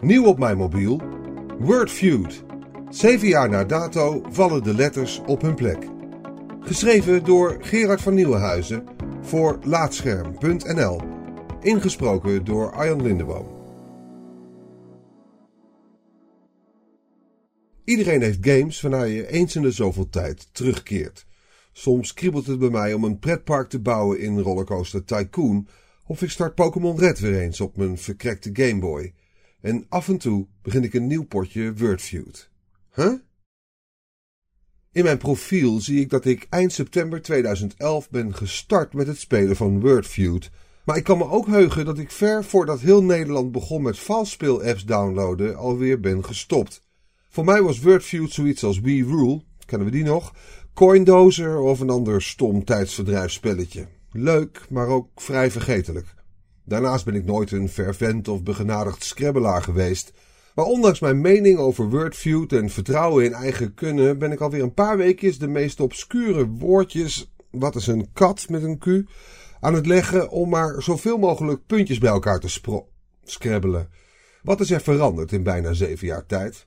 Nieuw op mijn mobiel, Wordfeud. Zeven jaar na dato vallen de letters op hun plek. Geschreven door Gerard van Nieuwenhuizen voor Laatscherm.nl. Ingesproken door Arjan Lindeboom. Iedereen heeft games waarna je eens in de zoveel tijd terugkeert. Soms kriebelt het bij mij om een pretpark te bouwen in Rollercoaster Tycoon, of ik start Pokémon Red weer eens op mijn verkrekte Game Boy. En af en toe begin ik een nieuw potje Wordfeud. Huh? In mijn profiel zie ik dat ik eind september 2011 ben gestart met het spelen van Wordfeud. Maar ik kan me ook heugen dat ik ver voordat heel Nederland begon met valspeel-apps downloaden alweer ben gestopt. Voor mij was Wordfeud zoiets als We Rule, kennen we die nog? Coindozer of een ander stom tijdsverdrijfspelletje. Leuk, maar ook vrij vergetelijk. Daarnaast ben ik nooit een fervent of begenadigd scrabbelaar geweest. Maar ondanks mijn mening over Wordfeud en vertrouwen in eigen kunnen, ben ik alweer een paar weekjes de meest obscure woordjes, wat is een kat met een Q, aan het leggen om maar zoveel mogelijk puntjes bij elkaar te scrabbelen. Wat is er veranderd in bijna zeven jaar tijd?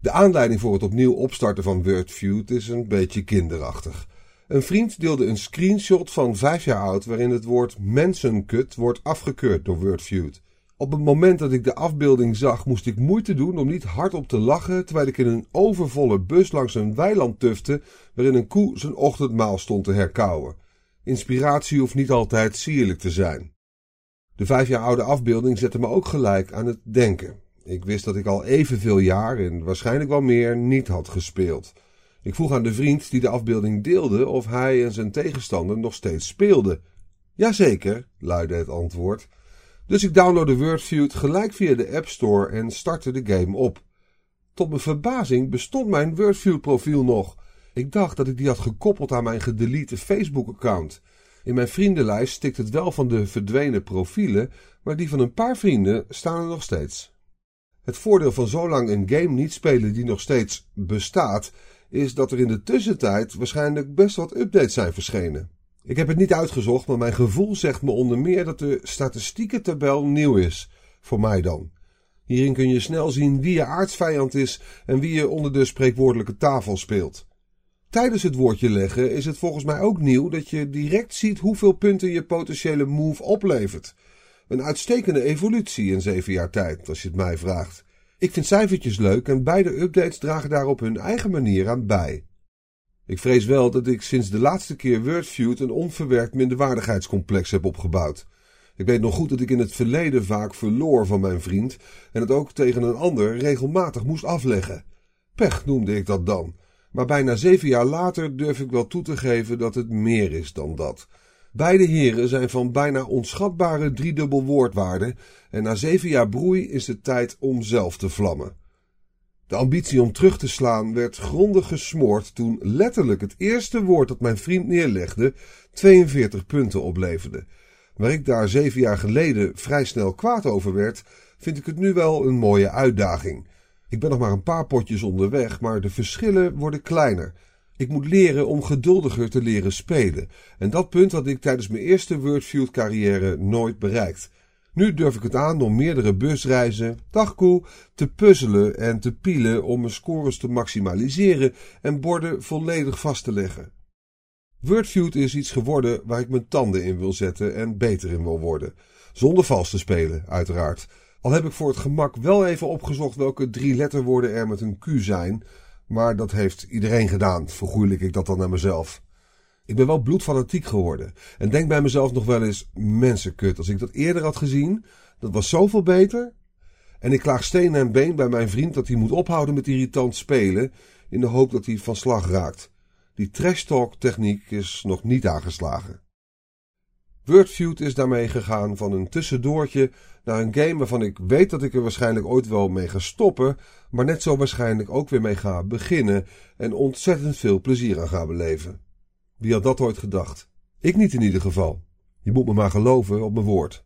De aanleiding voor het opnieuw opstarten van Wordfeud is een beetje kinderachtig. Een vriend deelde een screenshot van vijf jaar oud waarin het woord mensenkut wordt afgekeurd door Wordfeud. Op het moment dat ik de afbeelding zag, moest ik moeite doen om niet hardop te lachen terwijl ik in een overvolle bus langs een weiland tufte waarin een koe zijn ochtendmaal stond te herkauwen. Inspiratie hoeft niet altijd sierlijk te zijn. De vijf jaar oude afbeelding zette me ook gelijk aan het denken. Ik wist dat ik al evenveel jaar en waarschijnlijk wel meer niet had gespeeld. Ik vroeg aan de vriend die de afbeelding deelde of hij en zijn tegenstander nog steeds speelden. Jazeker, luidde het antwoord. Dus ik downloadde Wordfeud gelijk via de App Store en startte de game op. Tot mijn verbazing bestond mijn Wordfeud profiel nog. Ik dacht dat ik die had gekoppeld aan mijn gedelete Facebook-account. In mijn vriendenlijst stikt het wel van de verdwenen profielen, maar die van een paar vrienden staan er nog steeds. Het voordeel van zo lang een game niet spelen die nog steeds bestaat, is dat er in de tussentijd waarschijnlijk best wat updates zijn verschenen. Ik heb het niet uitgezocht, maar mijn gevoel zegt me onder meer dat de statistiekentabel nieuw is. Voor mij dan. Hierin kun je snel zien wie je aardsvijand is en wie je onder de spreekwoordelijke tafel speelt. Tijdens het woordje leggen is het volgens mij ook nieuw dat je direct ziet hoeveel punten je potentiële move oplevert. Een uitstekende evolutie in zeven jaar tijd, als je het mij vraagt. Ik vind cijfertjes leuk en beide updates dragen daar op hun eigen manier aan bij. Ik vrees wel dat ik sinds de laatste keer Wordfeud een onverwerkt minderwaardigheidscomplex heb opgebouwd. Ik weet nog goed dat ik in het verleden vaak verloor van mijn vriend en het ook tegen een ander regelmatig moest afleggen. Pech noemde ik dat dan. Maar bijna zeven jaar later durf ik wel toe te geven dat het meer is dan dat. Beide heren zijn van bijna onschatbare driedubbel woordwaarde en na zeven jaar broei is het tijd om zelf te vlammen. De ambitie om terug te slaan werd grondig gesmoord toen letterlijk het eerste woord dat mijn vriend neerlegde 42 punten opleverde. Waar ik daar zeven jaar geleden vrij snel kwaad over werd, vind ik het nu wel een mooie uitdaging. Ik ben nog maar een paar potjes onderweg, maar de verschillen worden kleiner. Ik moet leren om geduldiger te leren spelen. En dat punt had ik tijdens mijn eerste Wordfeud carrière nooit bereikt. Nu durf ik het aan om meerdere busreizen, dagkoe, te puzzelen en te pielen om mijn scores te maximaliseren en borden volledig vast te leggen. Wordfeud is iets geworden waar ik mijn tanden in wil zetten en beter in wil worden. Zonder vals te spelen, uiteraard. Al heb ik voor het gemak wel even opgezocht welke drie letterwoorden er met een Q zijn, maar dat heeft iedereen gedaan, vergoeilijk ik dat dan naar mezelf. Ik ben wel bloedfanatiek geworden en denk bij mezelf nog wel eens: mensenkut, als ik dat eerder had gezien, dat was zoveel beter. En ik klaag steen en been bij mijn vriend dat hij moet ophouden met irritant spelen, in de hoop dat hij van slag raakt. Die trash talk techniek is nog niet aangeslagen. Wordfeud is daarmee gegaan van een tussendoortje naar een game waarvan ik weet dat ik er waarschijnlijk ooit wel mee ga stoppen, maar net zo waarschijnlijk ook weer mee ga beginnen en ontzettend veel plezier aan ga beleven. Wie had dat ooit gedacht? Ik niet in ieder geval. Je moet me maar geloven op mijn woord.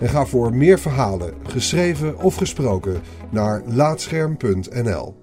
en ga voor meer verhalen, geschreven of gesproken, naar laatscherm.nl.